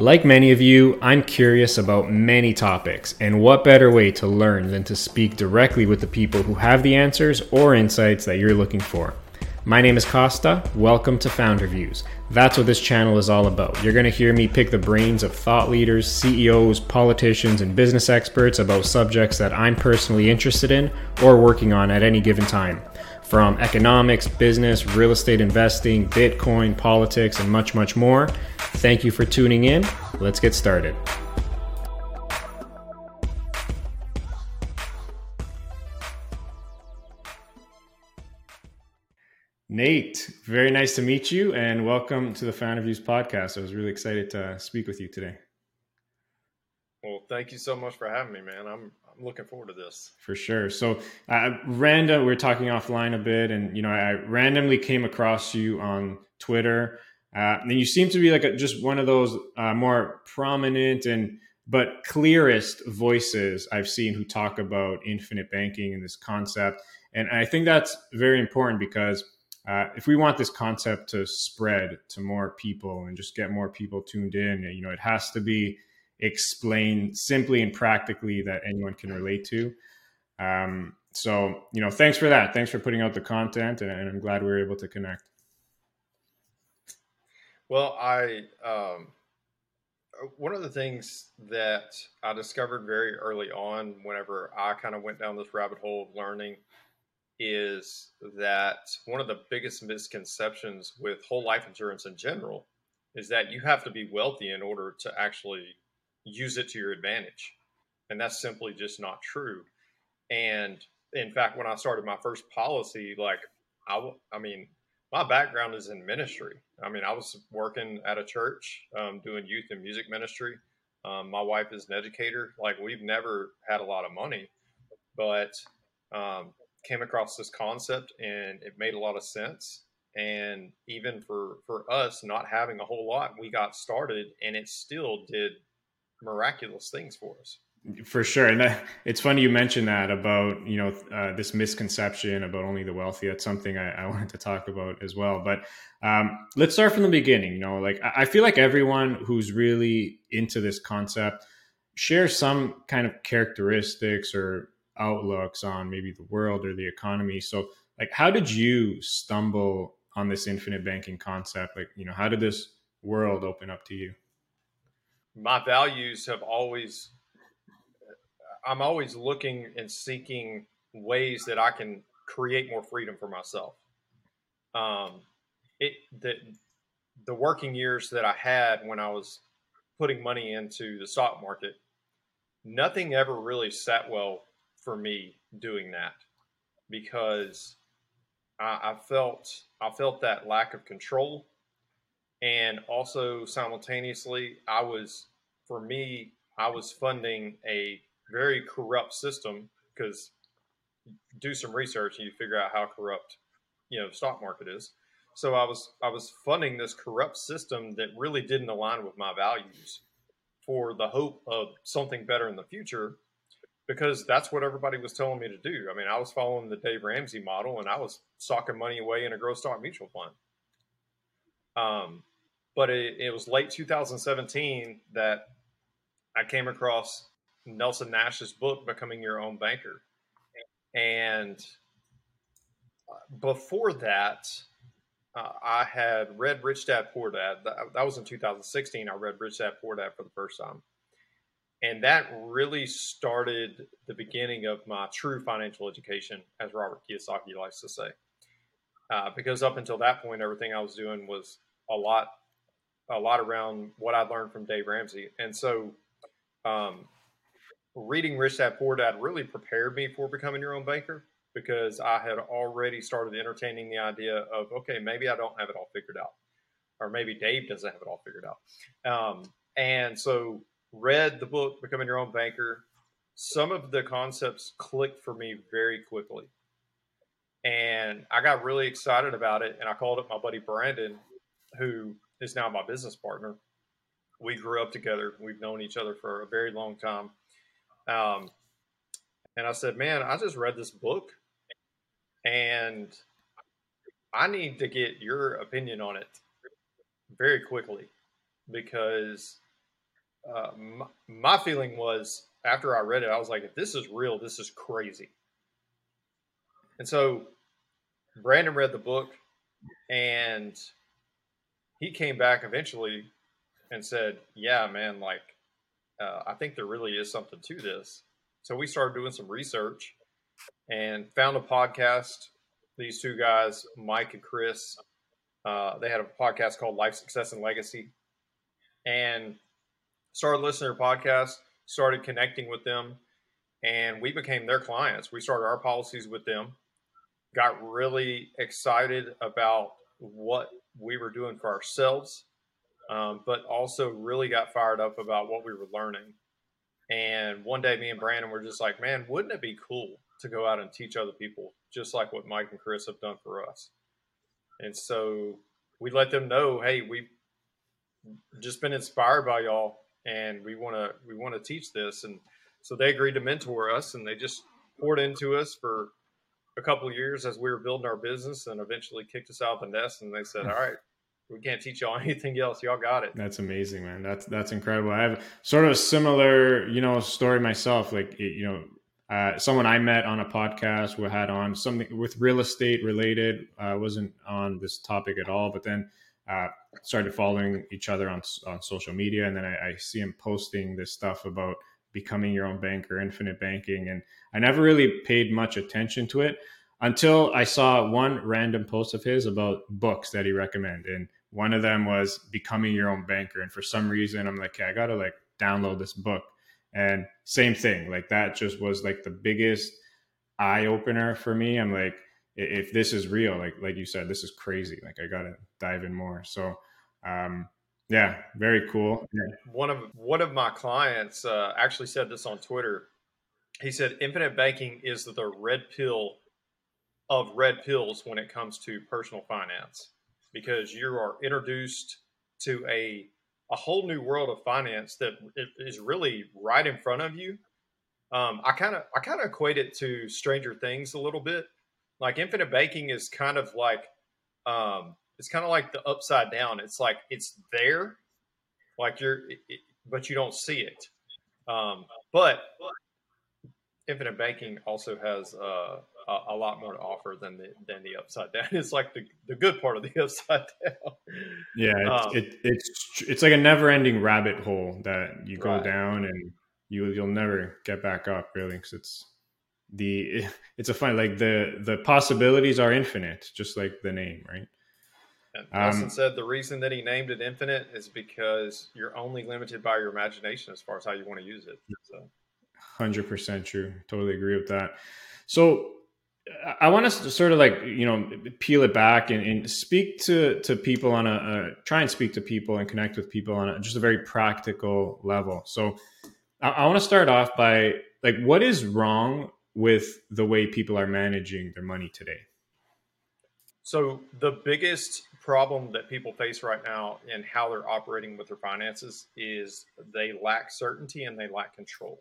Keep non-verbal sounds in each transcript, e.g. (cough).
Like many of you, I'm curious about many topics, and what better way to learn than to speak directly with the people who have the answers or insights that you're looking for. My name is Costa. Welcome to Founder Views. That's what this channel is all about. You're going to hear me pick the brains of thought leaders, CEOs, politicians, and business experts about subjects that I'm personally interested in or working on at any given time. From economics, business, real estate investing, Bitcoin, politics, and much, much more. Thank you for tuning in. Let's get started. Nate, very nice to meet you and welcome to the Founder Views podcast. I was really excited to speak with you today. Well, thank you so much for having me, man. I'm I'm looking forward to this. For sure. So, uh, random, we are talking offline a bit, and you know, I randomly came across you on Twitter, uh, and you seem to be like a, just one of those uh, more prominent and but clearest voices I've seen who talk about infinite banking and this concept. And I think that's very important because uh, if we want this concept to spread to more people and just get more people tuned in, you know, it has to be explained simply and practically that anyone can relate to. Um, so, you know, thanks for that. Thanks for putting out the content, and, and I'm glad we were able to connect. Well, I um, one of the things that I discovered very early on, whenever I kind of went down this rabbit hole of learning, is that one of the biggest misconceptions with whole life insurance in general is that you have to be wealthy in order to actually use it to your advantage. And that's simply just not true. And in fact, when I started my first policy, like I, I mean, my background is in ministry. I mean, I was working at a church um, doing youth and music ministry. Um, my wife is an educator. Like, we've never had a lot of money, but um, came across this concept and it made a lot of sense. And even for for us not having a whole lot, we got started, and it still did miraculous things for us. For sure, and that, it's funny you mentioned that about you know uh, this misconception about only the wealthy. That's something I, I (laughs) wanted to talk about as well. But um, let's start from the beginning. You know, like I feel like everyone who's really into this concept shares some kind of characteristics or outlooks on maybe the world or the economy. So, like, how did you stumble on this infinite banking concept? Like, you know, how did this world open up to you? My values have always I'm always looking and seeking ways that I can create more freedom for myself. Um, it the the working years that I had when I was putting money into the stock market, nothing ever really sat well for me doing that because I, I felt I felt that lack of control, and also simultaneously I was for me I was funding a very corrupt system because do some research and you figure out how corrupt you know stock market is. So i was i was funding this corrupt system that really didn't align with my values for the hope of something better in the future because that's what everybody was telling me to do. I mean i was following the dave ramsey model and i was socking money away in a growth stock mutual fund um, but it, it was late 2017 that i came across Nelson Nash's book, Becoming Your Own Banker. And before that, uh, I had read Rich Dad Poor Dad. That, that, was in 2016. I read Rich Dad Poor Dad for the first time. And that really started the beginning of my true financial education, as Robert Kiyosaki likes to say. Uh, because up until that point, everything I was doing was a lot, a lot around what I learned from Dave Ramsey. And so, um, reading Rich Dad Poor Dad really prepared me for becoming your own banker because I had already started entertaining the idea of okay, maybe I don't have it all figured out, or maybe Dave doesn't have it all figured out. Um, and so read the book Becoming Your Own Banker. Some of the concepts clicked for me very quickly. And I got really excited about it. And I called up my buddy Brandon, who is now my business partner. We grew up together. We've known each other for a very long time. Um, and I said, man, I just read this book and I need to get your opinion on it very quickly because uh, my, my feeling was after I read it, I was like, if this is real, this is crazy. And so Brandon read the book and he came back eventually and said, Yeah, man, like, uh, I think there really is something to this. So we started doing some research and found a podcast. These two guys, Mike and Chris, uh, they had a podcast called Life Success and Legacy, and started listening to their podcast. Started connecting with them, and we became their clients. We started our policies with them. Got really excited about what we were doing for ourselves, um, but also really got fired up about what we were learning. And one day, me and Brandon were just like, "Man, wouldn't it be cool to go out and teach other people, just like what Mike and Chris have done for us?" And so we let them know, hey, we've just been inspired by y'all and we want to we want to teach this and so they agreed to mentor us and they just poured into us for a couple years as we were building our business and eventually kicked us out of the nest and they said all right we can't teach y'all (laughs) anything else. Y'all got it. That's amazing man. That's that's incredible. I have sort of a similar you know story myself. Like you know uh, someone I met on a podcast we had on something with real estate related. Uh, wasn't on this topic at all, but then uh, started following each other on on social media, and then I, I, see him posting this stuff about becoming your own banker, infinite banking, and I never really paid much attention to it until I saw one random post of his about books that he recommended, and one of them was becoming your own banker, and for some reason I'm like, okay, I gotta like download this book and same thing, like that just was like the biggest eye opener for me. I'm like, if this is real, like like you said, this is crazy. Like I gotta dive in more. So um yeah, very cool. Yeah. One of one of my clients uh, actually said this on Twitter. He said infinite banking is the red pill of red pills when it comes to personal finance because you are introduced to a a whole new world of finance that is really right in front of you. Um, I kind of I kind of equate it to Stranger Things a little bit. Like infinite banking is kind of like um, it's kind of like the upside down. It's like it's there, like you're, it, but you don't see it. Um, but infinite banking also has uh, a, a, lot more to offer than the than the upside down. (laughs) It's like the, the good part of the (laughs) upside down. Yeah, it's um, it, it's it's like a never ending rabbit hole that you go right. down and you you'll never get back up really because it's the (laughs) it's a fun like the the possibilities are infinite just like the name right and Nelson um, said the reason that he named it infinite is because you're only limited by your imagination as far as how you want to use it so 100% true totally agree with that so I want us to sort of like you know peel it back and, and speak to to people on a, a, try and speak to people and connect with people on a, just a very practical level. So I, I want to start off by like what is wrong with the way people are managing their money today. So the biggest problem that people face right now in how they're operating with their finances is they lack certainty and they lack control.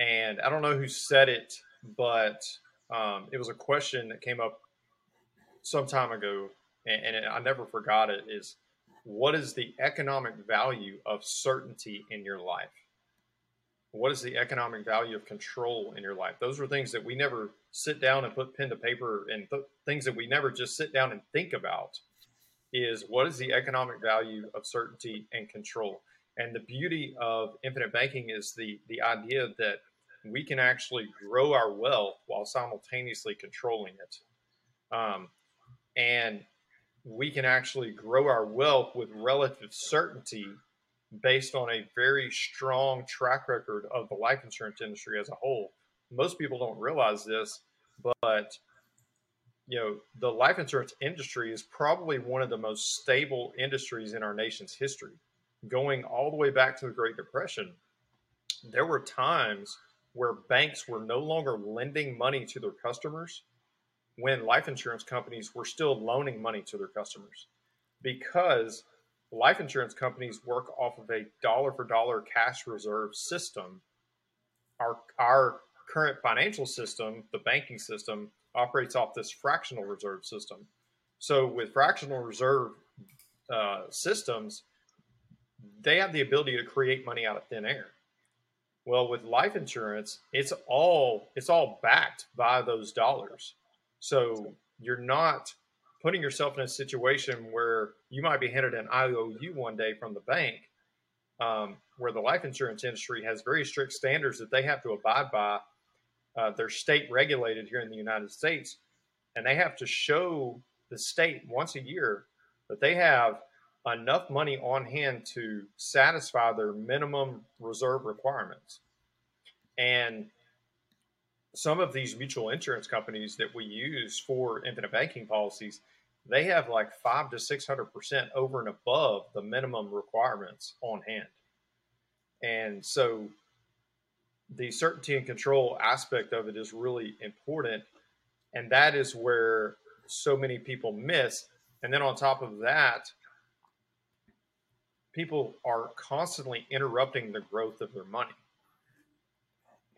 And I don't know who said it, but um, it was a question that came up some time ago, and, and I never forgot it. Is what is the economic value of certainty in your life? What is the economic value of control in your life? Those are things that we never sit down and put pen to paper, and th- things that we never just sit down and think about. Is what is the economic value of certainty and control? And the beauty of infinite banking is the the idea that we can actually grow our wealth while simultaneously controlling it. Um, and we can actually grow our wealth with relative certainty based on a very strong track record of the life insurance industry as a whole. Most people don't realize this, but you know, the life insurance industry is probably one of the most stable industries in our nation's history. Going all the way back to the Great Depression, there were times where banks were no longer lending money to their customers when life insurance companies were still loaning money to their customers because life insurance companies work off of a dollar for dollar cash reserve system our our current financial system the banking system operates off this fractional reserve system so with fractional reserve uh, systems they have the ability to create money out of thin air. Well, with life insurance, it's all it's all backed by those dollars. So you're not putting yourself in a situation where you might be handed an IOU one day from the bank, um, where the life insurance industry has very strict standards that they have to abide by. Uh, they're state regulated here in the United States, and they have to show the state once a year that they have enough money on hand to satisfy their minimum reserve requirements. And some of these mutual insurance companies that we use for infinite banking policies, they have like five to six hundred percent over and above the minimum requirements on hand. And so the certainty and control aspect of it is really important. And that is where so many people miss. And then on top of that, people are constantly interrupting the growth of their money.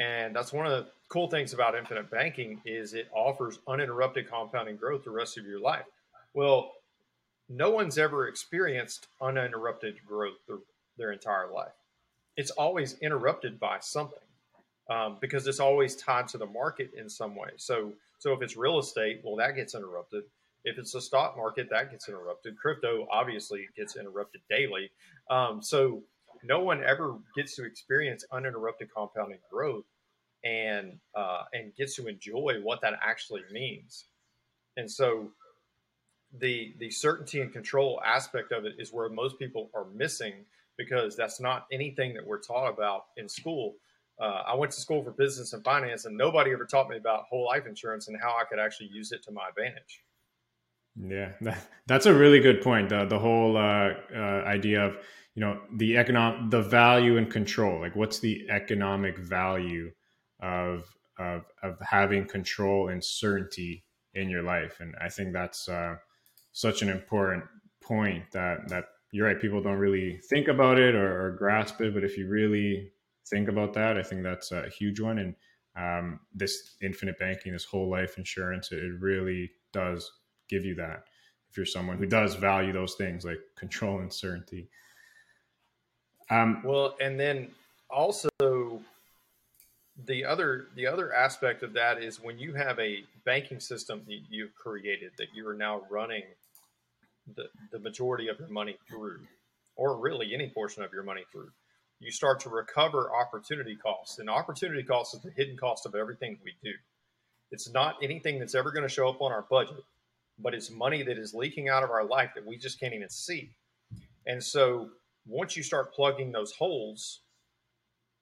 And that's one of the cool things about infinite banking is it offers uninterrupted compounding growth the rest of your life. Well, no one's ever experienced uninterrupted growth their, their entire life. It's always interrupted by something um, because it's always tied to the market in some way. So, so if it's real estate, well, that gets interrupted. If it's the stock market, that gets interrupted. Crypto obviously gets interrupted daily. Um, so no one ever gets to experience uninterrupted compounding growth and uh, and gets to enjoy what that actually means. And so the the certainty and control aspect of it is where most people are missing because that's not anything that we're taught about in school. Uh, I went to school for business and finance, and nobody ever taught me about whole life insurance and how I could actually use it to my advantage. Yeah, (laughs) that's a really good point. The the whole uh, uh, idea of you know the economic the value and control. Like, what's the economic value of of of having control and certainty in your life? And I think that's uh, such an important point that that you're right. People don't really think about it or, or grasp it, but if you really think about that, I think that's a huge one. And um, this infinite banking, this whole life insurance, it really does give you that if you're someone who does value those things like control and certainty. Um, well, and then also the other the other aspect of that is when you have a banking system that you've created that you are now running the, the majority of your money through, or really any portion of your money through, you start to recover opportunity costs. And opportunity costs is the hidden cost of everything we do. It's not anything that's ever going to show up on our budget but it's money that is leaking out of our life that we just can't even see. And so once you start plugging those holes,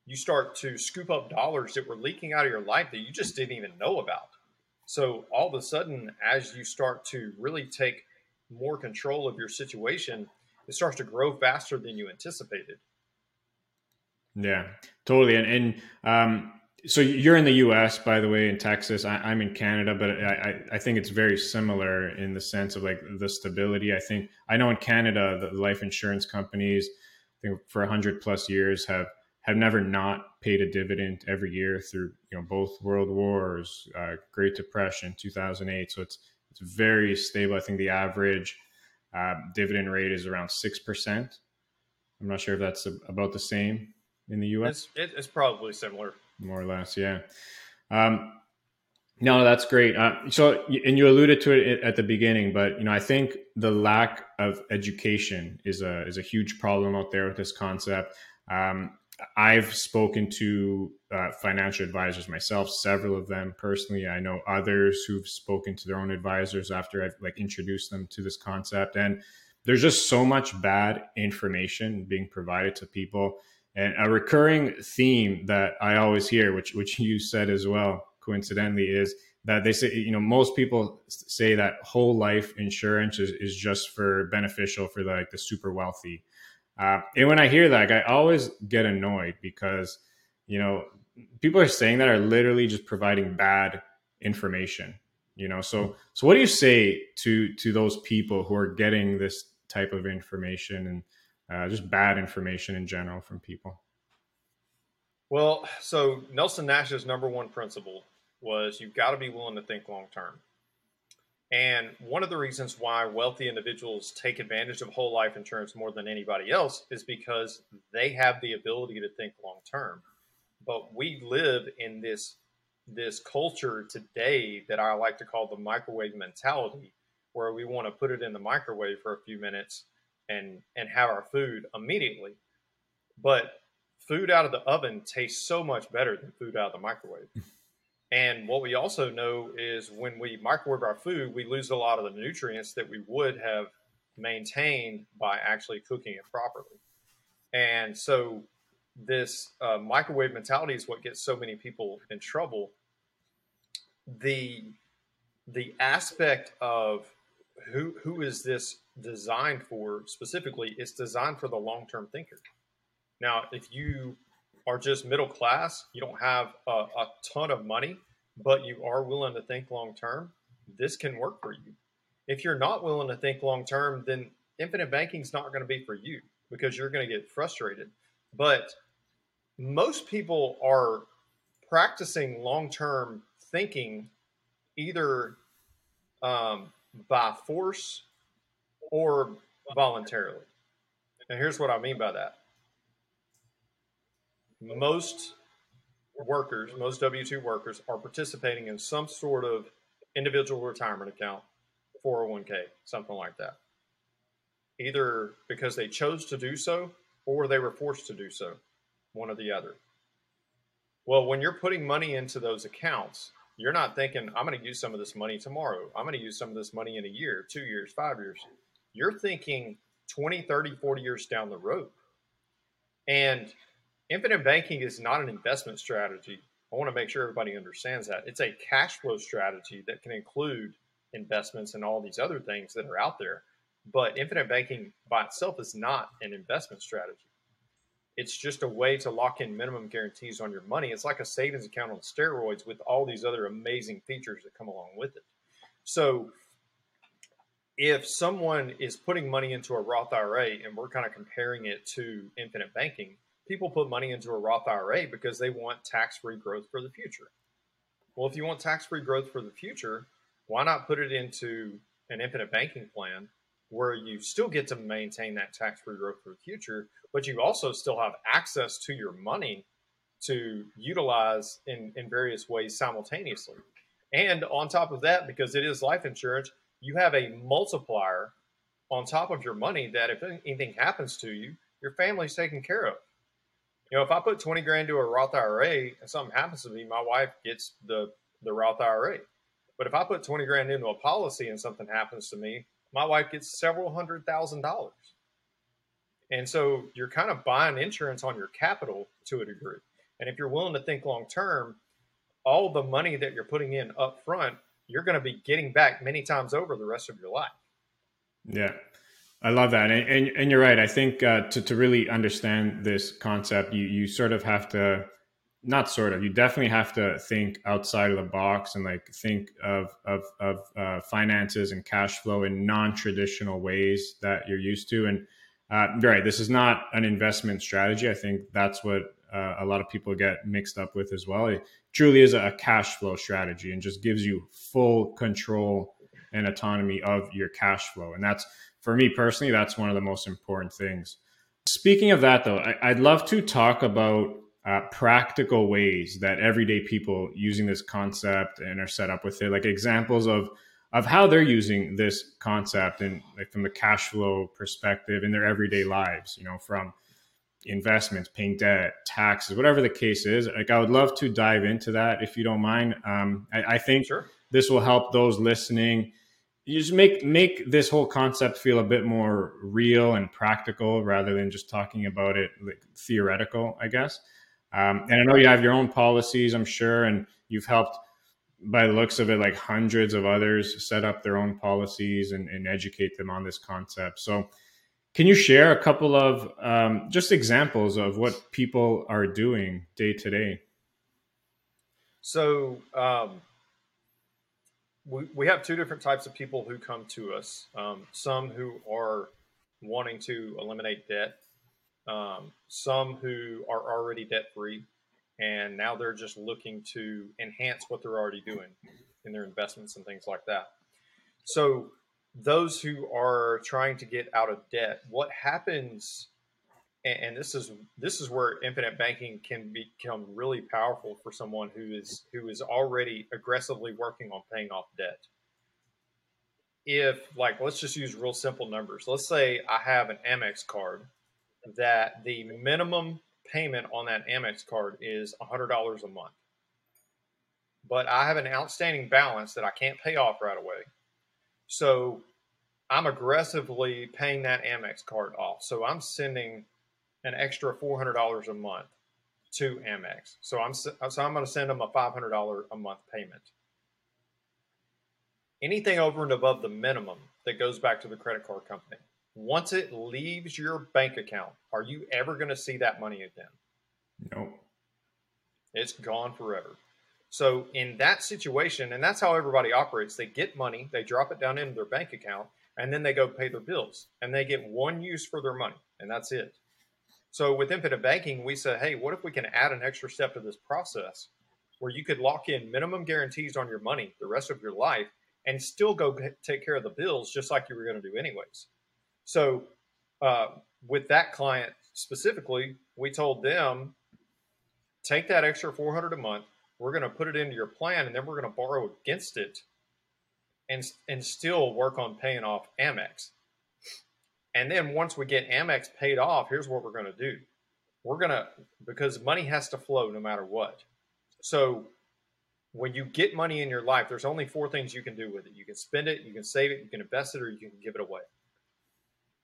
you start to scoop up dollars that were leaking out of your life that you just didn't even know about. So all of a sudden, as you start to really take more control of your situation, it starts to grow faster than you anticipated. Yeah, totally. And, and um, so you're in the U.S., by the way, in Texas. I, am in Canada, but I, I, think it's very similar in the sense of like the stability. I think I know in Canada, the life insurance companies, I think for hundred plus years have have never not paid a dividend every year through you know both world wars, uh, Great Depression, 2008. So it's it's very stable. I think the average uh, dividend rate is around six percent. I'm not sure if that's about the same in the U.S. It's, it's probably similar more or less. Yeah. Um, no, that's great. Uh, so, and you alluded to it at the beginning, but you know, I think the lack of education is a is a huge problem out there with this concept. Um, I've spoken to uh, financial advisors myself, several of them personally. I know others who've spoken to their own advisors after I've like introduced them to this concept, and there's just so much bad information being provided to people and a recurring theme that I always hear, which which you said as well, coincidentally, is that they say you know most people say that whole life insurance is, is just for beneficial for like the super wealthy. Uh, and when I hear that, I always get annoyed because you know people are saying that are literally just providing bad information. You know, so so what do you say to to those people who are getting this type of information and uh, just bad information in general from people? Well, so Nelson Nash's number one principle was you've got to be willing to think long term. And one of the reasons why wealthy individuals take advantage of whole life insurance more than anybody else is because they have the ability to think long term. But we live in this this culture today that I like to call the microwave mentality, where we want to put it in the microwave for a few minutes and and have our food immediately. But food out of the oven tastes so much better than food out of the microwave. (laughs) And what we also know is when we microwave our food, we lose a lot of the nutrients that we would have maintained by actually cooking it properly. And so, this uh, microwave mentality is what gets so many people in trouble. The the aspect of who who is this designed for specifically? It's designed for the long term thinker. Now, if you are just middle class, you don't have a, a ton of money, but you are willing to think long term, this can work for you. If you're not willing to think long term, then infinite banking is not going to be for you because you're going to get frustrated. But most people are practicing long term thinking either um, by force or voluntarily. And here's what I mean by that most workers, most W 2 workers, are participating in some sort of individual retirement account, 401k, something like that. Either because they chose to do so or they were forced to do so, one or the other. Well, when you're putting money into those accounts, you're not thinking, I'm going to use some of this money tomorrow. I'm going to use some of this money in a year, two years, five years. You're thinking 20, 30, 40 years down the road. And infinite banking is not an investment strategy. I want to make sure everybody understands that. It's a cash flow strategy that can include investments and all these other things that are out there. But infinite banking by itself is not an investment strategy. It's just a way to lock in minimum guarantees on your money. It's like a savings account on steroids with all these other amazing features that come along with it. So, if someone is putting money into a Roth IRA and we're kind of comparing it to infinite banking, people put money into a Roth IRA because they want tax free growth for the future. Well, if you want tax free growth for the future, why not put it into an infinite banking plan where you still get to maintain that tax free growth for the future, but you also still have access to your money to utilize in, in various ways simultaneously. And on top of that, because it is life insurance, you have a multiplier on top of your money that if anything happens to you, your family's taken care of. You know, if I put 20 grand to a Roth IRA and something happens to me, my wife gets the, the Roth IRA. But if I put 20 grand into a policy and something happens to me, my wife gets several hundred thousand dollars. And so you're kind of buying insurance on your capital to a degree. And if you're willing to think long term, all the money that you're putting in up front, you're going to be getting back many times over the rest of your life. Yeah. I love that, and, and, and you're right. I think uh, to to really understand this concept, you you sort of have to, not sort of, you definitely have to think outside of the box and like think of of of uh, finances and cash flow in non traditional ways that you're used to. And uh, right, this is not an investment strategy. I think that's what uh, a lot of people get mixed up with as well. It truly is a cash flow strategy and just gives you full control and autonomy of your cash flow, and that's for me personally, that's one of the most important things. Speaking of that, though, I, would love to talk about uh, practical ways that everyday people using this concept and are set up with it, like examples of of how they're using this concept and like from the cash flow perspective in their everyday lives. You know, from investments, paying debt, taxes, whatever the case is. Like, I would love to dive into that if you don't mind. Um, I, I, think sure. this will help those listening you just make make this whole concept feel a bit more real and practical rather than just talking about it like theoretical i guess um, and i know you have your own policies i'm sure and you've helped by the looks of it like hundreds of others set up their own policies and, and educate them on this concept so can you share a couple of um, just examples of what people are doing day to day so um, we, we have two different types of people who come to us. Um, some who are wanting to eliminate debt, um, some who are already debt free, and now they're just looking to enhance what they're already doing in their investments and things like that. So those who are trying to get out of debt, what happens? And, this is this is where infinite banking can become really powerful for someone who is who is already aggressively working on paying off debt. If like let's just use real simple numbers. Let's say I have an Amex card that the minimum payment on that Amex card is $100 a month. But I have an outstanding balance that I can't pay off right away. So I'm aggressively paying that Amex card off. So I'm sending an extra $400 a month to Amex. So I'm so I'm going to send them a $500 a month payment. Anything over and above the minimum that goes back to the credit card company. Once it leaves your bank account, are you ever going to see that money again? No. It's gone forever. So in that situation, and that's how everybody operates, they get money, they drop it down into their bank account, and then they go pay their bills and they get one use for their money and that's it so with infinite banking we say, hey what if we can add an extra step to this process where you could lock in minimum guarantees on your money the rest of your life and still go take care of the bills just like you were going to do anyways so uh, with that client specifically we told them take that extra 400 a month we're going to put it into your plan and then we're going to borrow against it and and still work on paying off Amex. And then once we get Amex paid off, here's what we're going to do. We're going to because money has to flow no matter what. So when you get money in your life, there's only four things you can do with it. You can spend it, you can save it, you can invest it, or you can give it away.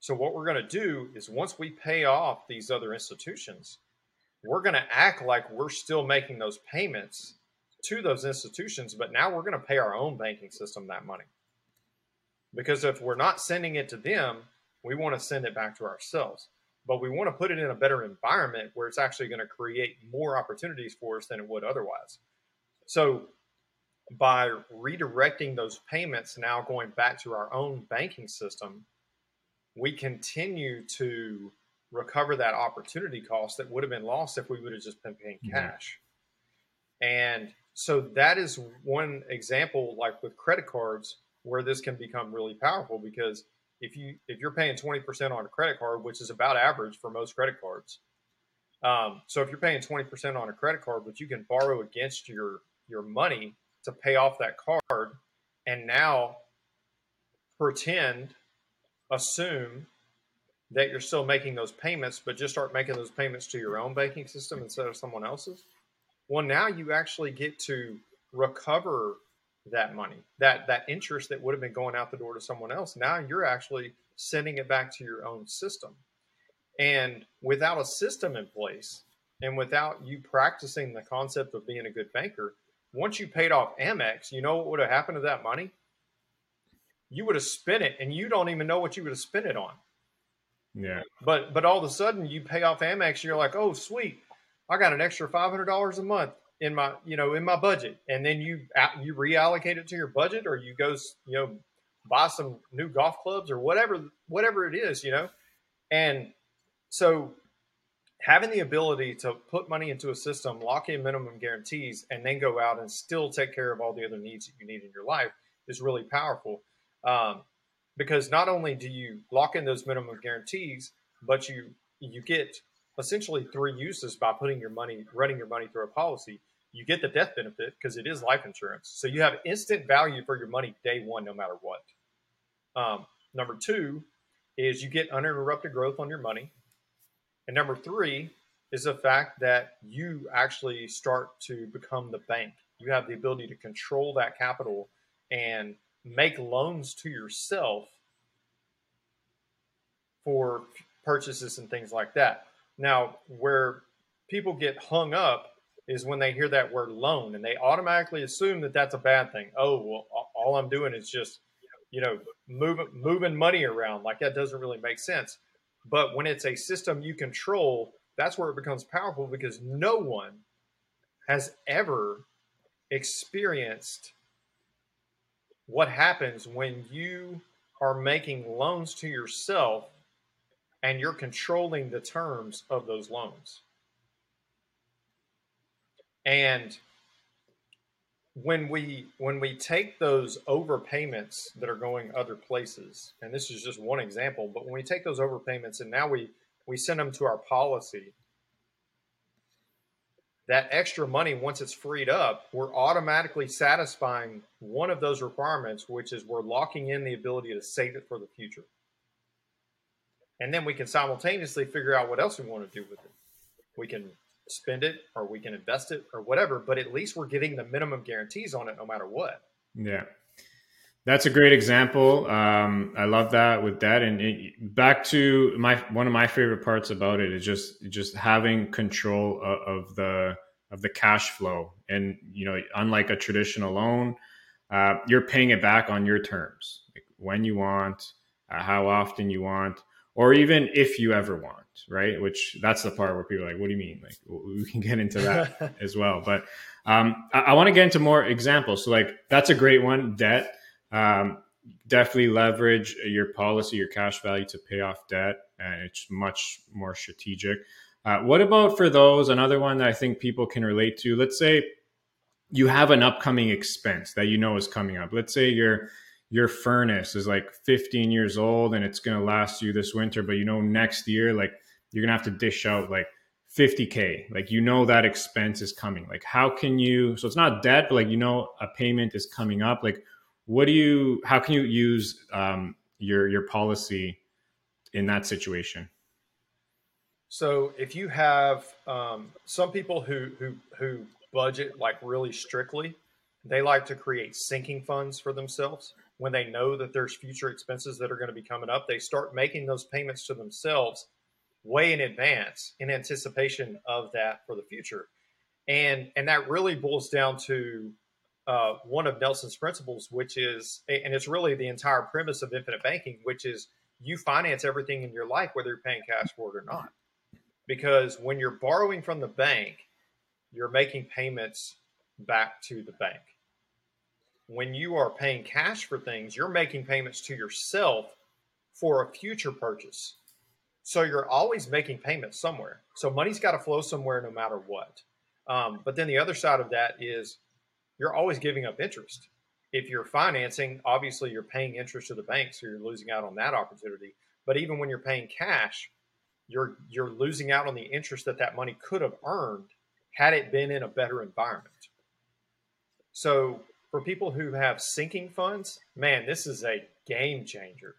So what we're going to do is once we pay off these other institutions, we're going to act like we're still making those payments to those institutions, but now we're going to pay our own banking system that money. Because if we're not sending it to them, we want to send it back to ourselves. But we want to put it in a better environment where it's actually going to create more opportunities for us than it would otherwise. So by redirecting those payments now going back to our own banking system, we continue to recover that opportunity cost that would have been lost if we would have just been paying cash. And so that is one example, like with credit cards, where this can become really powerful because if you if you're paying 20% on a credit card, which is about average for most credit cards, um, so if you're paying 20% on a credit card, but you can borrow against your your money to pay off that card, and now pretend, assume that you're still making those payments, but just start making those payments to your own banking system instead of someone else's well, now you actually get to recover that money, that that interest that would have been going out the door to someone else. Now you're actually sending it back to your own system. And without a system in place, and without you practicing the concept of being a good banker, once you paid off Amex, you know what would have happened to that money? You would have spent it, and you don't even know what you would have spent it on. Yeah. But but all of a sudden you pay off Amex, you're like, oh sweet, I got an extra five hundred dollars a month in my you know in my budget, and then you uh, you reallocate it to your budget, or you go you know buy some new golf clubs or whatever whatever it is, you know, and so having the ability to put money into a system, lock in minimum guarantees, and then go out and still take care of all the other needs that you need in your life is really powerful. Um, because not only do you lock in those minimum guarantees, but you you get essentially three uses by putting your money, running your money through a policy. You get the death benefit because it is life insurance. So you have instant value for your money day one, no matter what. Um, number two is you get uninterrupted growth on your money. And number three is the fact that you actually start to become the bank. You have the ability to control that capital and make loans to yourself for purchases and things like that. Now, where people get hung up is when they hear that word loan and they automatically assume that that's a bad thing. Oh, well, all I'm doing is just, you know, moving moving money around. Like that doesn't really make sense. But when it's a system you control, that's where it becomes powerful because no one has ever experienced what happens when you are making loans to yourself and you're controlling the terms of those loans. And when we when we take those overpayments that are going other places, and this is just one example, but when we take those overpayments and now we we send them to our policy, that extra money once it's freed up, we're automatically satisfying one of those requirements, which is we're locking in the ability to save it for the future. And then we can simultaneously figure out what else we want to do with it. We can spend it or we can invest it or whatever, but at least we're getting the minimum guarantees on it no matter what. Yeah. That's a great example. Um, I love that with that. And it, back to my one of my favorite parts about it is just just having control of, of the of the cash flow. And you know, unlike a traditional loan, uh, you're paying it back on your terms, like when you want, uh, how often you want, or even if you ever want right? Which that's the part where people are like, what do you mean? Like we can get into that (laughs) as well. But um, I, I want to get into more examples. So like that's a great one. Debt. Um, definitely leverage your policy, your cash value to pay off debt, and it's much more strategic. Uh, what about for those? Another one that I think people can relate to. Let's say you have an upcoming expense that you know is coming up. Let's say you're your furnace is like 15 years old and it's going to last you this winter but you know next year like you're going to have to dish out like 50k like you know that expense is coming like how can you so it's not debt but like you know a payment is coming up like what do you how can you use um, your your policy in that situation so if you have um, some people who who who budget like really strictly they like to create sinking funds for themselves when they know that there's future expenses that are going to be coming up, they start making those payments to themselves way in advance in anticipation of that for the future. And and that really boils down to uh, one of Nelson's principles, which is, and it's really the entire premise of infinite banking, which is you finance everything in your life, whether you're paying cash for it or not. Because when you're borrowing from the bank, you're making payments back to the bank when you are paying cash for things, you're making payments to yourself for a future purchase. So you're always making payments somewhere. So money's got to flow somewhere no matter what. Um, but then the other side of that is you're always giving up interest. If you're financing, obviously you're paying interest to the bank, so you're losing out on that opportunity. But even when you're paying cash, you're you're losing out on the interest that that money could have earned had it been in a better environment. So for people who have sinking funds, man, this is a game changer.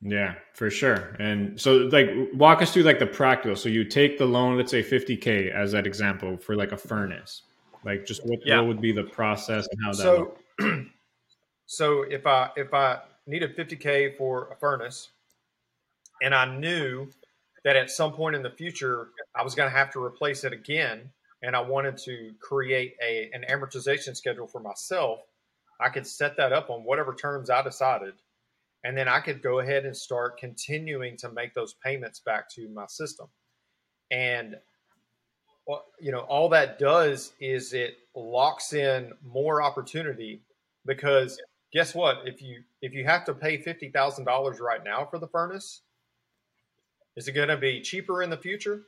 Yeah, for sure. And so like walk us through like the practical. So you take the loan, let's say 50k as that example for like a furnace. Like just what, yeah. what would be the process and how that So (clears throat) so if I if I needed 50k for a furnace and I knew that at some point in the future I was going to have to replace it again, and I wanted to create a an amortization schedule for myself, I could set that up on whatever terms I decided, and then I could go ahead and start continuing to make those payments back to my system. And you know, all that does is it locks in more opportunity because guess what? If you if you have to pay fifty thousand dollars right now for the furnace, is it going to be cheaper in the future?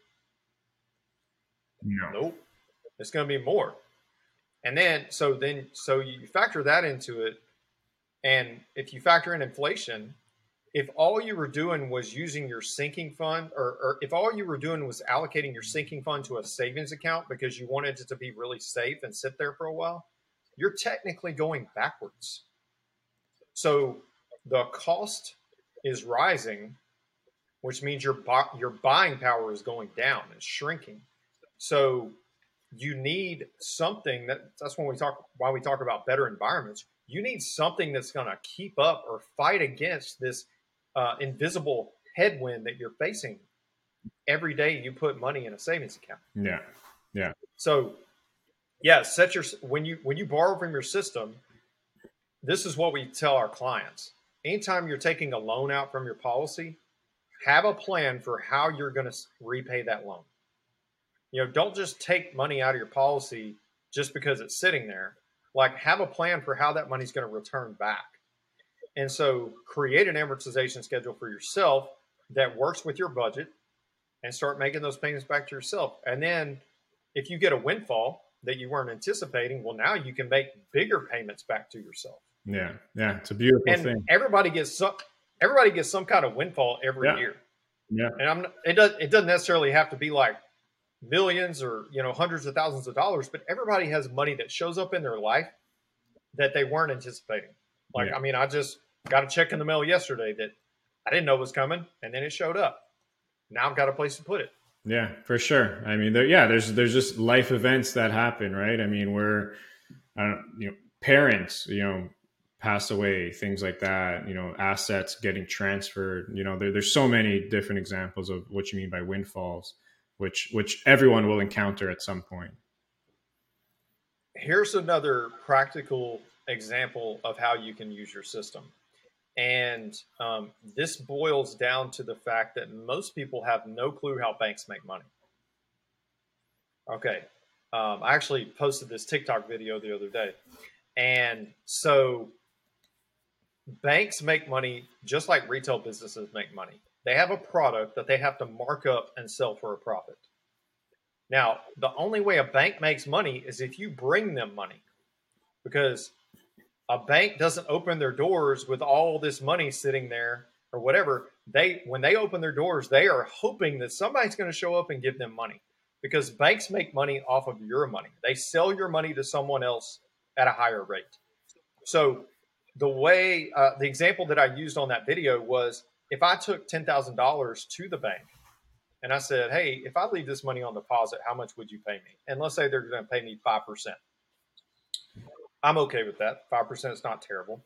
No. Nope. It's going to be more. And then, so then, so you factor that into it. And if you factor in inflation, if all you were doing was using your sinking fund, or, or, if all you were doing was allocating your sinking fund to a savings account because you wanted it to be really safe and sit there for a while, you're technically going backwards. So the cost is rising, which means your your buying power is going down and shrinking. So you need something that that's when we talk why we talk about better environments you need something that's going to keep up or fight against this uh, invisible headwind that you're facing every day you put money in a savings account. Yeah. Yeah. So yeah set your when you when you borrow from your system this is what we tell our clients. Anytime you're taking a loan out from your policy have a plan for how you're going to repay that loan. You know, don't just take money out of your policy just because it's sitting there. Like, have a plan for how that money's going to return back. And so, create an amortization schedule for yourself that works with your budget and start making those payments back to yourself. And then, if you get a windfall, that you weren't anticipating. Well, now you can make bigger payments back to yourself. Yeah, yeah, it's a beautiful and thing. Everybody gets some everybody gets some kind of windfall every yeah. year. Yeah, and I'm it does it doesn't necessarily have to be like millions or you know hundreds of thousands of dollars, but everybody has money that shows up in their life that they weren't anticipating. Like yeah. I mean, I just got a check in the mail yesterday that I didn't know was coming, and then it showed up. Now I've got a place to put it. Yeah, for sure. I mean, there, yeah, there's there's just life events that happen, right? I mean, we're, I don't, you know, parents, you know, pass away, things like that. You know, assets getting transferred. You know, there, there's so many different examples of what you mean by windfalls, which which everyone will encounter at some point. Here's another practical example of how you can use your system. And um, this boils down to the fact that most people have no clue how banks make money. Okay. Um, I actually posted this TikTok video the other day. And so banks make money just like retail businesses make money. They have a product that they have to mark up and sell for a profit. Now, the only way a bank makes money is if you bring them money because a bank doesn't open their doors with all this money sitting there or whatever. They when they open their doors, they are hoping that somebody's going to show up and give them money because banks make money off of your money. They sell your money to someone else at a higher rate. So the way uh, the example that I used on that video was if I took ten thousand dollars to the bank and I said, "Hey, if I leave this money on deposit, how much would you pay me?" And let's say they're going to pay me five percent. I'm okay with that. 5% is not terrible.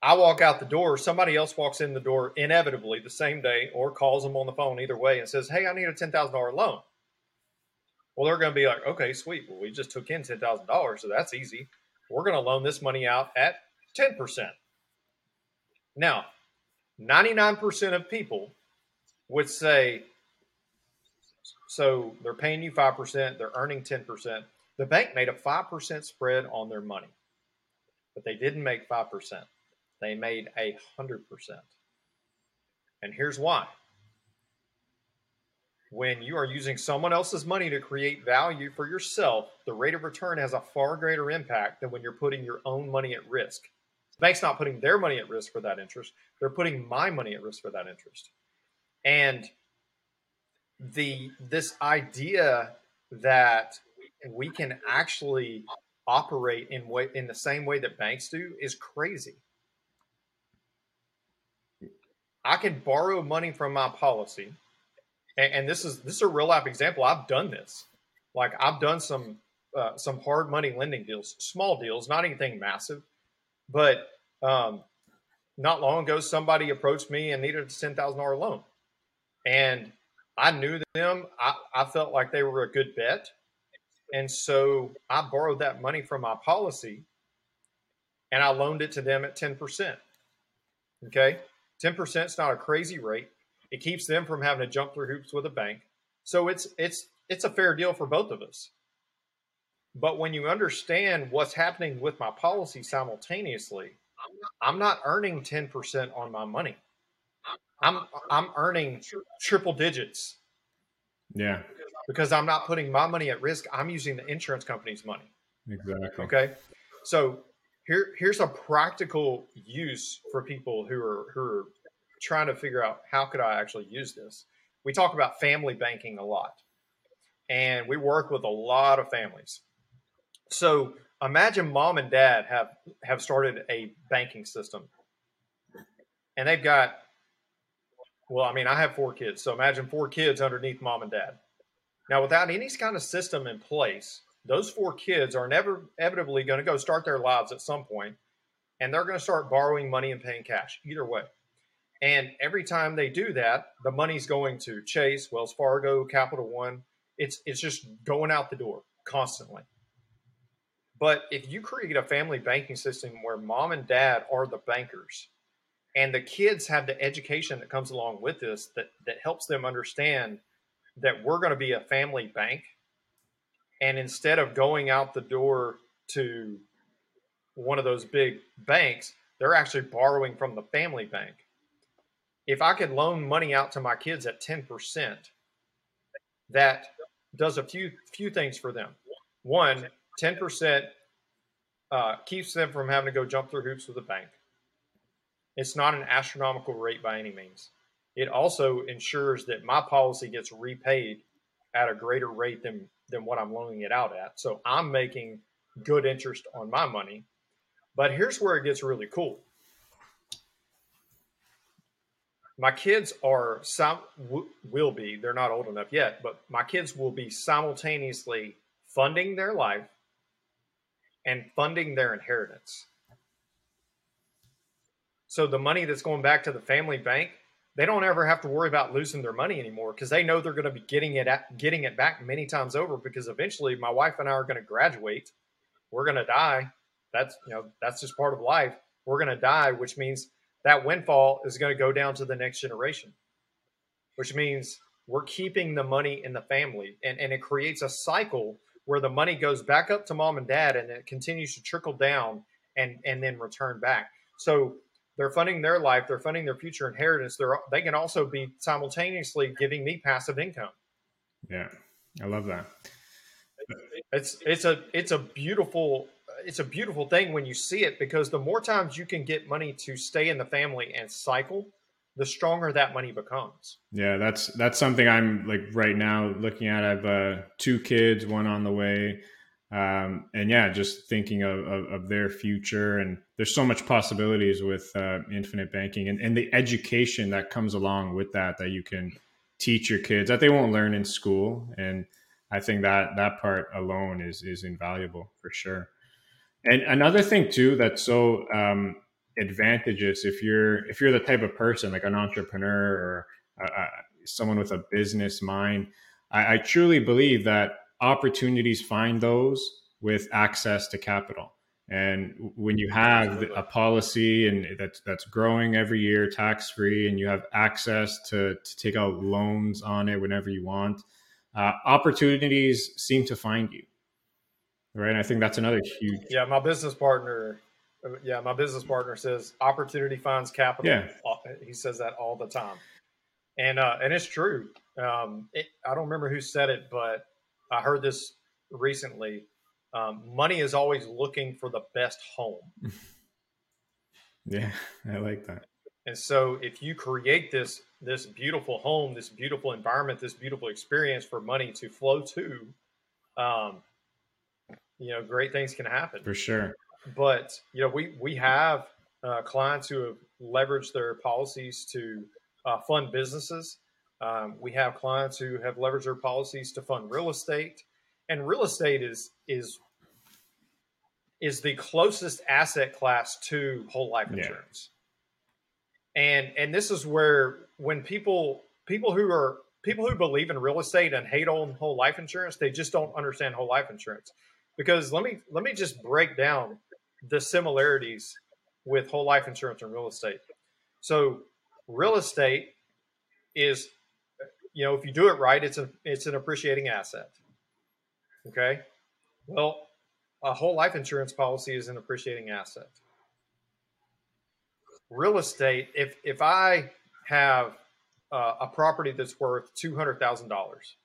I walk out the door, somebody else walks in the door inevitably the same day or calls them on the phone either way and says, Hey, I need a $10,000 loan. Well, they're going to be like, Okay, sweet. Well, we just took in $10,000, so that's easy. We're going to loan this money out at 10%. Now, 99% of people would say, so they're paying you 5%, they're earning 10%. The bank made a 5% spread on their money, but they didn't make 5%. They made a 100%. And here's why. When you are using someone else's money to create value for yourself, the rate of return has a far greater impact than when you're putting your own money at risk. The bank's not putting their money at risk for that interest. They're putting my money at risk for that interest. And the this idea that we can actually operate in way in the same way that banks do is crazy. I can borrow money from my policy, and, and, this is this is a real life example. I've done this. Like I've done some uh, some hard money lending deals, small deals, not anything massive, but um, not long ago somebody approached me and needed a ten thousand dollar loan, and I knew them. I, I felt like they were a good bet. And so I borrowed that money from my policy and I loaned it to them at 10%. Okay. 10% is not a crazy rate. It keeps them from having to jump through hoops with a bank. So it's it's it's a fair deal for both of us. But when you understand what's happening with my policy simultaneously, I'm not earning 10% on my money. I'm I'm earning triple digits. Yeah because I'm not putting my money at risk. I'm using the insurance company's money. Exactly. Okay. So here here's a practical use for people who are who are trying to figure out how could I actually use this. We talk about family banking a lot. And we work with a lot of families. So imagine mom and dad have have started a banking system. And they've got well, I mean, I have four kids. So imagine four kids underneath mom and dad. Now, without any kind of system in place, those four kids are never inevitably going to go start their lives at some point, and they're going to start borrowing money and paying cash either way. And every time they do that, the money's going to Chase, Wells Fargo, Capital One. It's it's just going out the door constantly. But if you create a family banking system where mom and dad are the bankers, and the kids have the education that comes along with this that that helps them understand that we're going to be a family bank. And instead of going out the door to one of those big banks, they're actually borrowing from the family bank. If I could loan money out to my kids at 10%, that does a few few things for them. one, 10% uh, keeps them from having to go jump through hoops with a bank. It's not an astronomical rate by any means. It also ensures that my policy gets repaid at a greater rate than, than what I'm loaning it out at. So I'm making good interest on my money. But here's where it gets really cool. My kids are some will be they're not old enough yet, but my kids will be simultaneously funding their life and funding their inheritance. So the money that's going back to the family bank, they don't ever have to worry about losing their money anymore because they know they're going to be getting it at, getting it back many times over because eventually my wife and I are going to graduate. We're going to die. That's you know that's just part of life. We're going to die, which means that windfall is going to go down to the next generation, which means we're keeping the money in the family and, and it creates a cycle where the money goes back up to mom and dad and it continues to trickle down and and then return back. So they're funding their life, they're funding their future inheritance. They're they can also be simultaneously giving me passive income. Yeah, I love that. It's it's a it's a beautiful it's a beautiful thing when you see it because the more times you can get money to stay in the family and cycle, the stronger that money becomes. Yeah, that's that's something I'm like right now looking at. I have uh, two kids, one on the way, um, and yeah, just thinking of, of, of, their future. And there's so much possibilities with uh, infinite banking and, and the education that comes along with that that you can teach your kids that they won't learn in school. And I think that that part alone is is invaluable for sure. And another thing too that's so um, advantageous if you're if you're the type of person like an entrepreneur or uh, uh, someone with a business mind I, I, truly believe that opportunities find those with access to capital and when you have a policy and that's that's growing every year tax free and you have access to, to take out loans on it whenever you want uh, opportunities seem to find you right i think that's another huge yeah my business partner yeah, my business partner says opportunity finds capital. Yeah. He says that all the time. And uh, and it's true. Um, it, I don't remember who said it, but I heard this recently. Um, money is always looking for the best home. (laughs) yeah, I like that. And so if you create this this beautiful home, this beautiful environment, this beautiful experience for money to flow to, um, you know, great things can happen. For sure but you know, we we have uh, clients who have leveraged their policies to uh, fund businesses. Um, we have clients who have leveraged their policies to fund real estate, and real estate is is is the closest asset class to whole life insurance. Yeah. And and this is where when people people who are people who believe in real estate and hate on whole life insurance, they just don't understand whole life insurance. Because let me let me just break down the similarities with whole life insurance and real estate. So, real estate is, you know, if you do it right, it's a it's an appreciating asset. Okay, well, a whole life insurance policy is an appreciating asset. Real estate, if if I have uh, a property that's worth two hundred thousand dollars,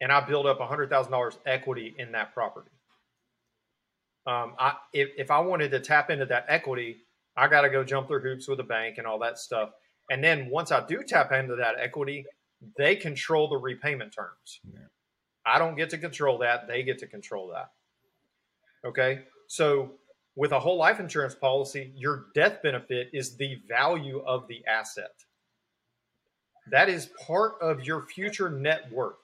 and I build up hundred thousand dollars equity in that property, um, I, if, if I wanted to tap into that equity, I got to go jump through hoops with a bank and all that stuff. And then once I do tap into that equity, they control the repayment terms. Yeah. I don't get to control that. They get to control that. Okay. So with a whole life insurance policy, your death benefit is the value of the asset. That is part of your future net worth.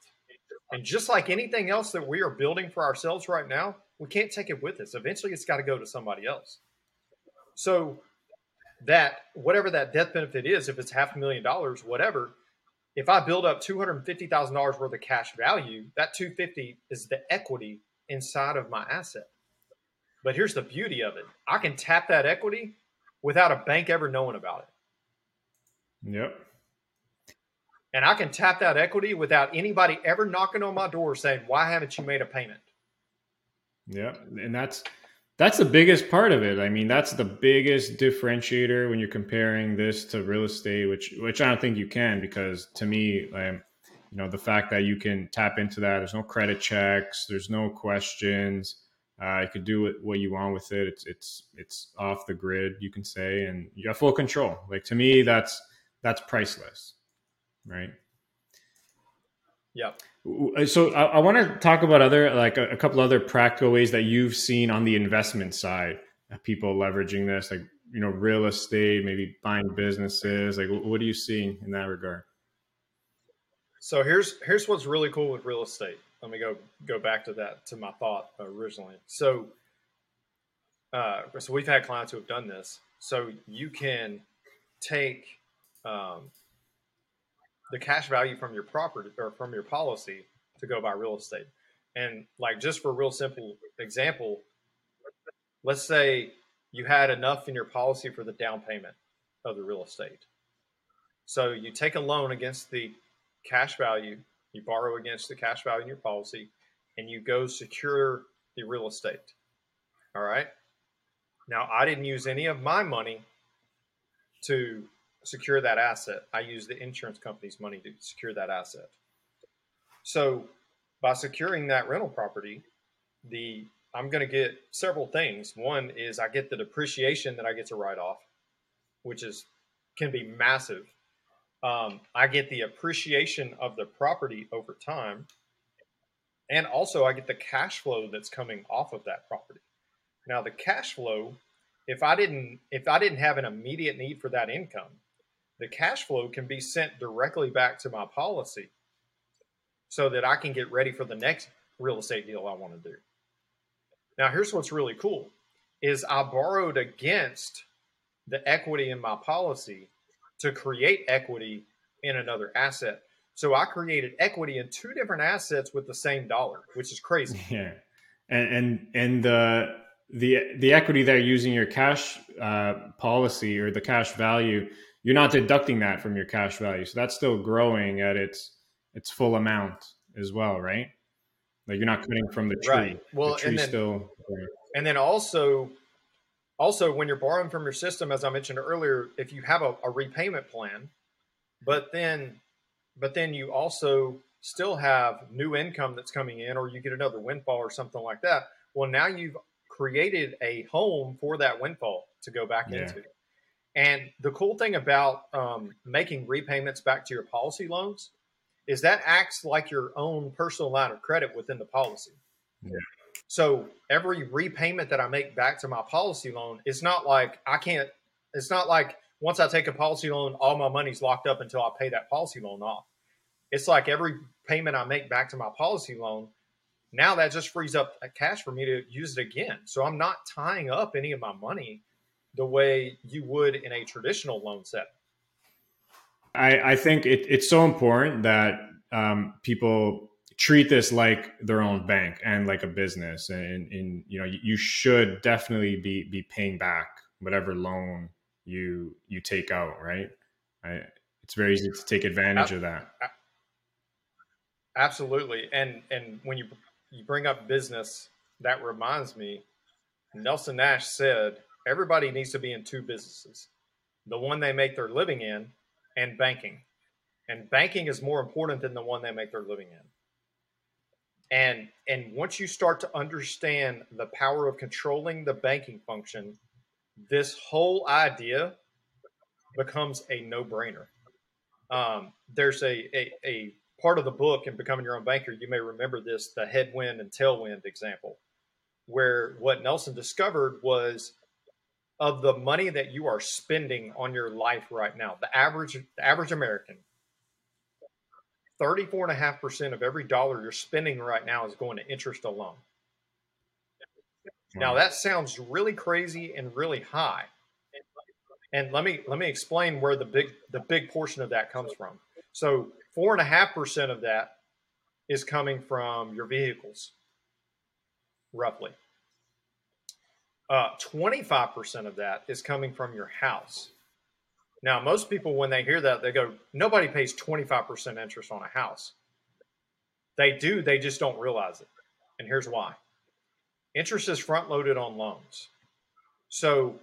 And just like anything else that we are building for ourselves right now, we can't take it with us. Eventually, it's got to go to somebody else. So that whatever that death benefit is, if it's half a million dollars, whatever, if I build up two hundred fifty thousand dollars worth of cash value, that two fifty is the equity inside of my asset. But here's the beauty of it: I can tap that equity without a bank ever knowing about it. Yep. And I can tap that equity without anybody ever knocking on my door saying, "Why haven't you made a payment?" Yeah, and that's that's the biggest part of it. I mean, that's the biggest differentiator when you're comparing this to real estate, which which I don't think you can because to me, um, you know the fact that you can tap into that there's no credit checks there's no questions. Uh, you could do what you want with it. It's it's it's off the grid you can say and you have full control. Like to me that's that's priceless right? Yeah so i, I want to talk about other like a, a couple other practical ways that you've seen on the investment side people leveraging this like you know real estate maybe buying businesses like what are you seeing in that regard so here's here's what's really cool with real estate. Let me go go back to that to my thought originally. So uh, so we've had clients who have done this. So you can take um, the cash value from your property or from your policy to go buy real estate. And like just for a real simple example, let's say you had enough in your policy for the down payment of the real estate. So you take a loan against the cash value, you borrow against the cash value in your policy, and you go secure the real estate. All right. Now, I didn't use any of my money to secure that asset. I use the insurance company's money to secure that asset. So, by securing that rental property, the I'm going to get several things. One is I get the depreciation that I get to write off, which is can be massive um, I get the appreciation of the property over time, and also I get the cash flow that's coming off of that property. Now, the cash flow, if I didn't if I didn't have an immediate need for that income, the cash flow can be sent directly back to my policy, so that I can get ready for the next real estate deal I want to do. Now, here's what's really cool: is I borrowed against the equity in my policy to create equity in another asset. So I created equity in two different assets with the same dollar, which is crazy. (laughs) Yeah, and and and the the the equity that you're using your cash uh, policy or the cash value, you're not deducting that from your cash value, so that's still growing at its its full amount as well, right? Like you're not cutting from the tree. Right. Well, the and then, still. And then also also, when you're borrowing from your system, as I mentioned earlier, if you have a, a repayment plan, but then but then you also still have new income that's coming in, or you get another windfall or something like that. Well, now you've created a home for that windfall to go back yeah. into. And the cool thing about um, making repayments back to your policy loans is that acts like your own personal line of credit within the policy. Yeah. So every repayment that I make back to my policy loan, it's not like I can't, it's not like once I take a policy loan, all my money's locked up until I pay that policy loan off. It's like every payment I make back to my policy loan, now that just frees up cash for me to use it again. So I'm not tying up any of my money the way you would in a traditional loan setting. I, I think it, it's so important that um, people treat this like their own bank and like a business. And, and you know you should definitely be be paying back whatever loan you you take out right? I, it's very easy to take advantage of that. absolutely. And and when you you bring up business that reminds me nelson nash said everybody needs to be in two businesses the one they make their living in and banking. And banking is more important than the one they make their living in. And and once you start to understand the power of controlling the banking function this whole idea becomes a no-brainer. Um, there's a, a, a part of the book in becoming your own banker you may remember this the headwind and tailwind example where what nelson discovered was of the money that you are spending on your life right now the average the average american 34.5% of every dollar you're spending right now is going to interest alone. Now that sounds really crazy and really high. And let me let me explain where the big the big portion of that comes from. So four and a half percent of that is coming from your vehicles, roughly. Uh, 25% of that is coming from your house. Now, most people, when they hear that, they go, nobody pays 25% interest on a house. They do, they just don't realize it. And here's why interest is front loaded on loans. So,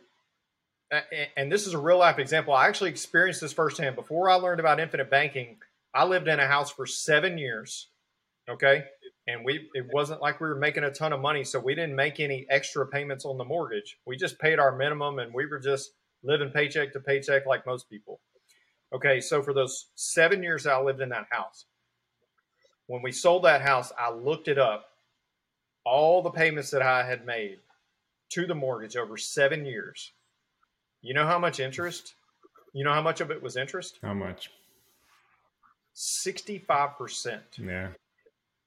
and this is a real life example. I actually experienced this firsthand. Before I learned about infinite banking, I lived in a house for seven years. Okay. And we, it wasn't like we were making a ton of money. So we didn't make any extra payments on the mortgage. We just paid our minimum and we were just living paycheck to paycheck like most people. Okay. So for those seven years I lived in that house, when we sold that house, I looked it up, all the payments that I had made to the mortgage over seven years. You know how much interest? You know how much of it was interest? How much? 65%. Yeah.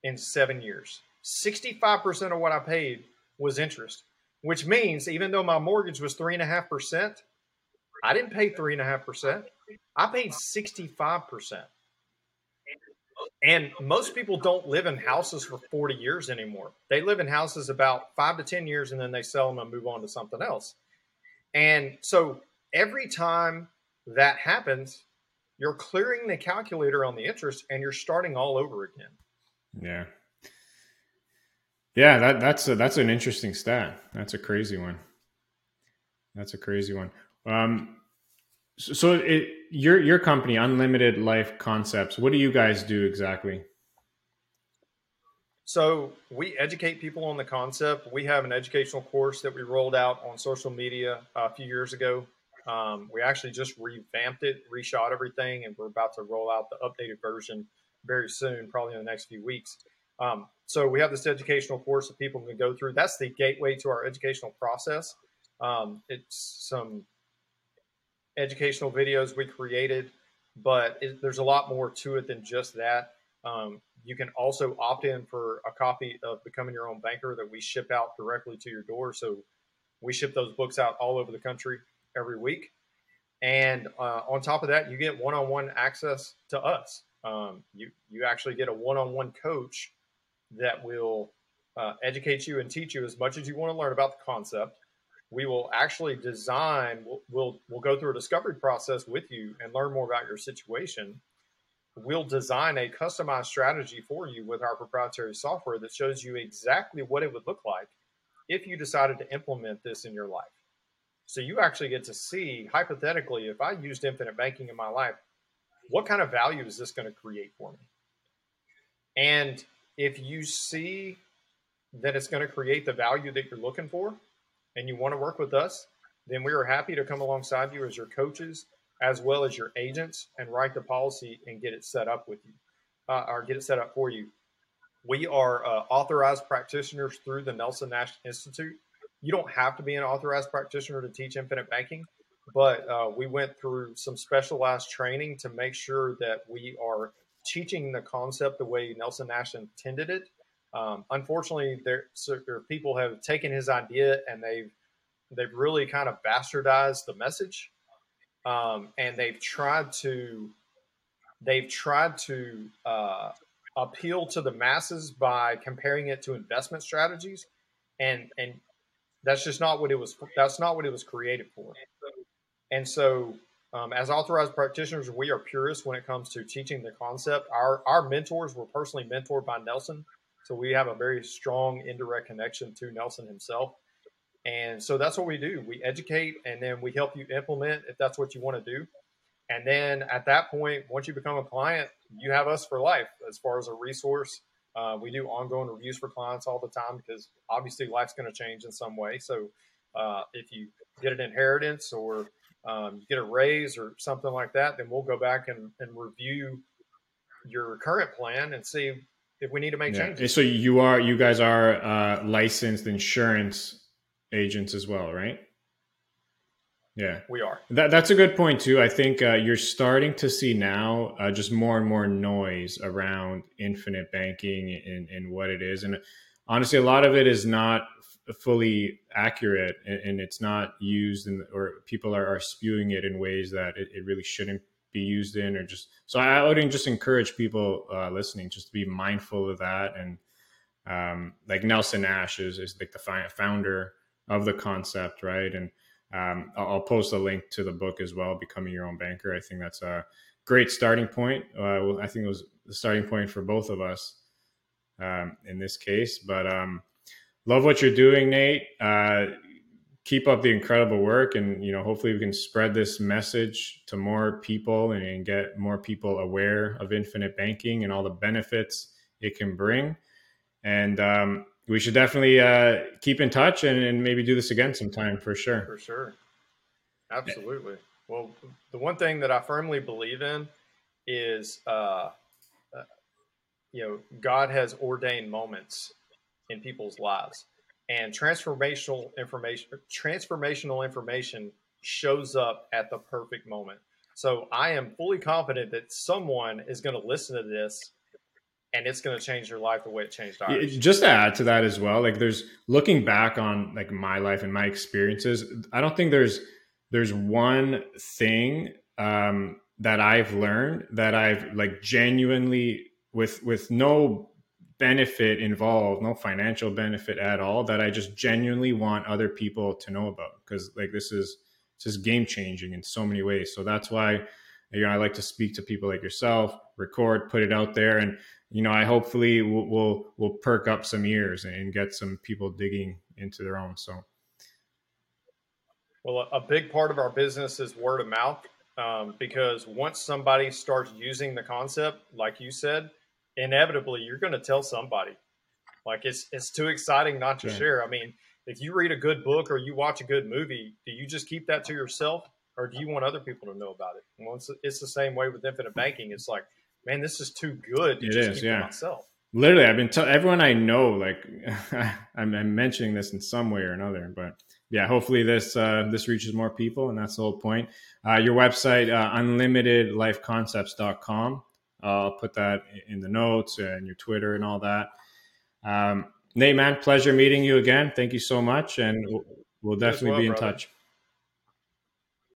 In seven years. 65% of what I paid was interest, which means even though my mortgage was 3.5%, I didn't pay 3.5%. I paid 65%. And most people don't live in houses for 40 years anymore. They live in houses about five to 10 years and then they sell them and move on to something else. And so every time that happens, you're clearing the calculator on the interest and you're starting all over again. Yeah. Yeah, that, that's a, that's an interesting stat. That's a crazy one. That's a crazy one. Um, so, it, your your company, Unlimited Life Concepts, what do you guys do exactly? So we educate people on the concept. We have an educational course that we rolled out on social media a few years ago um, we actually just revamped it, reshot everything, and we're about to roll out the updated version very soon, probably in the next few weeks. Um, so we have this educational course that people can go through. That's the gateway to our educational process. Um, it's some educational videos we created, but it, there's a lot more to it than just that. Um, you can also opt in for a copy of Becoming Your Own Banker that we ship out directly to your door. So we ship those books out all over the country every week. And uh, on top of that, you get one-on-one access to us. Um, you you actually get a one-on-one coach that will uh, educate you and teach you as much as you want to learn about the concept. We will actually design. We'll, we'll we'll go through a discovery process with you and learn more about your situation. We'll design a customized strategy for you with our proprietary software that shows you exactly what it would look like if you decided to implement this in your life. So you actually get to see, hypothetically, if I used infinite banking in my life, what kind of value is this going to create for me? And if you see that it's going to create the value that you're looking for and you want to work with us, then we are happy to come alongside you as your coaches as well as your agents and write the policy and get it set up with you uh, or get it set up for you. We are uh, authorized practitioners through the Nelson Nash Institute you don't have to be an authorized practitioner to teach infinite banking, but uh, we went through some specialized training to make sure that we are teaching the concept the way Nelson Nash intended it. Um, unfortunately, there, people have taken his idea and they've they've really kind of bastardized the message, um, and they've tried to they've tried to uh, appeal to the masses by comparing it to investment strategies, and and that's just not what it was. That's not what it was created for. And so, um, as authorized practitioners, we are purists when it comes to teaching the concept. Our our mentors were personally mentored by Nelson, so we have a very strong indirect connection to Nelson himself. And so that's what we do. We educate, and then we help you implement if that's what you want to do. And then at that point, once you become a client, you have us for life as far as a resource uh, we do ongoing reviews for clients all the time because obviously life's going to change in some way. So uh, if you get an inheritance or um, you get a raise or something like that, then we'll go back and, and review your current plan and see if we need to make yeah. changes. So you are you guys are uh, licensed insurance agents as well, right? Yeah, we are. That, that's a good point too. I think uh, you're starting to see now uh, just more and more noise around infinite banking and, and what it is, and honestly, a lot of it is not fully accurate, and, and, it's not used, in, or people are, are, spewing it in ways that it, it, really shouldn't be used in, or just. So I would just encourage people uh, listening just to be mindful of that, and um, like Nelson Nash is, is like the founder of the concept, right, and um, I'll, post a link to the book as well, Becoming Your Own Banker. I think that's a great starting point. Uh, I think it was the starting point for both of us um, in this case. But um, love what you're doing, Nate. Uh, keep up the incredible work and you know hopefully we can spread this message to more people and, get more people aware of infinite banking and all the benefits it can bring. And um, we should definitely uh, keep in touch and, and, maybe do this again sometime for sure. For sure. Absolutely. Well the one thing that i firmly believe in is uh, uh, you know god has ordained moments in people's lives and transformational information transformational information shows up at the perfect moment so i am fully confident that someone is going to listen to this and it's going to change your life the way it changed ours. Just to add to that as well, like there's looking back on like my life and my experiences, I don't think there's there's one thing um, that I've learned that I've like genuinely with with no benefit involved, no financial benefit at all, that I just genuinely want other people to know about because like this is this is game changing in so many ways. So that's why you know I like to speak to people like yourself, record, put it out there, and you know I hopefully will will, will perk up some ears and get some people digging into their own. So. Well, a big part of our business is word of mouth um, because once somebody starts using the concept, like you said, inevitably you're going to tell somebody. Like it's it's too exciting not to yeah. share. I mean, if you read a good book or you watch a good movie, do you just keep that to yourself, or do you want other people to know about it? Well, it's, it's the same way with infinite banking. It's like, man, this is too good to it just is, keep yeah. to myself. Literally, I've been telling everyone I know, like (laughs) I'm, I'm, mentioning this in some way or another, but yeah, hopefully this uh, this reaches more people, and that's the whole point. Uh, your website, uh, unlimitedlifeconcepts.com. I'll put that in the notes and your Twitter and all that. Um, Nate, man, pleasure meeting you again. Thank you so much, and we'll, we'll definitely well, be in brother. touch.